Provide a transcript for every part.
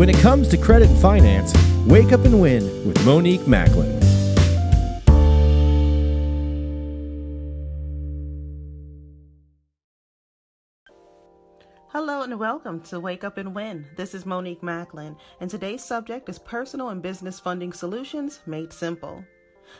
When it comes to credit and finance, wake up and win with Monique Macklin. Hello and welcome to Wake Up and Win. This is Monique Macklin, and today's subject is personal and business funding solutions made simple.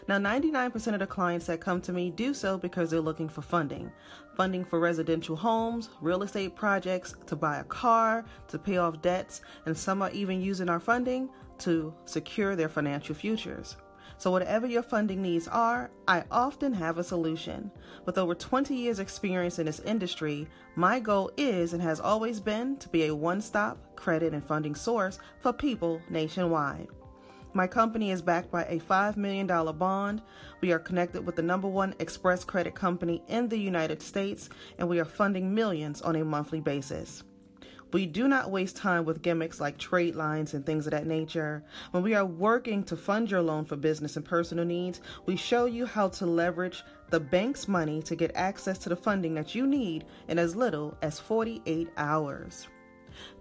Now, 99% of the clients that come to me do so because they're looking for funding. Funding for residential homes, real estate projects, to buy a car, to pay off debts, and some are even using our funding to secure their financial futures. So, whatever your funding needs are, I often have a solution. With over 20 years' experience in this industry, my goal is and has always been to be a one stop credit and funding source for people nationwide. My company is backed by a $5 million bond. We are connected with the number one express credit company in the United States, and we are funding millions on a monthly basis. We do not waste time with gimmicks like trade lines and things of that nature. When we are working to fund your loan for business and personal needs, we show you how to leverage the bank's money to get access to the funding that you need in as little as 48 hours.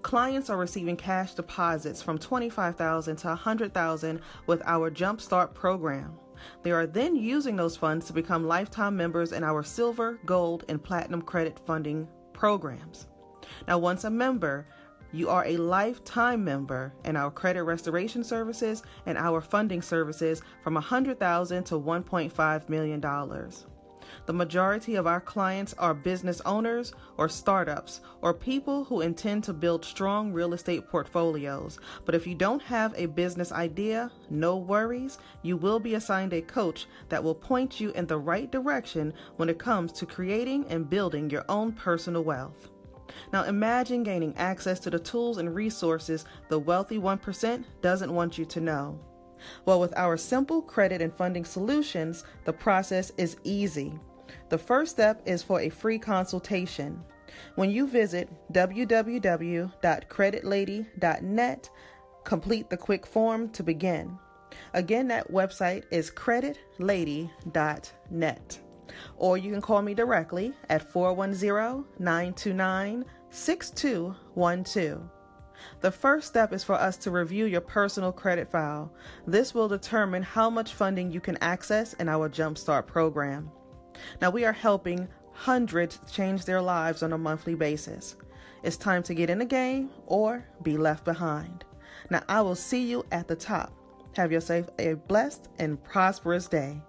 Clients are receiving cash deposits from 25,000 to 100,000 with our Jumpstart program. They are then using those funds to become lifetime members in our silver, gold, and platinum credit funding programs. Now, once a member, you are a lifetime member in our credit restoration services and our funding services from 100,000 to 1.5 million dollars. The majority of our clients are business owners or startups or people who intend to build strong real estate portfolios. But if you don't have a business idea, no worries. You will be assigned a coach that will point you in the right direction when it comes to creating and building your own personal wealth. Now imagine gaining access to the tools and resources the wealthy 1% doesn't want you to know. Well, with our simple credit and funding solutions, the process is easy. The first step is for a free consultation. When you visit www.creditlady.net, complete the quick form to begin. Again, that website is creditlady.net. Or you can call me directly at 410 929 6212. The first step is for us to review your personal credit file. This will determine how much funding you can access in our Jumpstart program. Now, we are helping hundreds change their lives on a monthly basis. It's time to get in the game or be left behind. Now, I will see you at the top. Have yourself a blessed and prosperous day.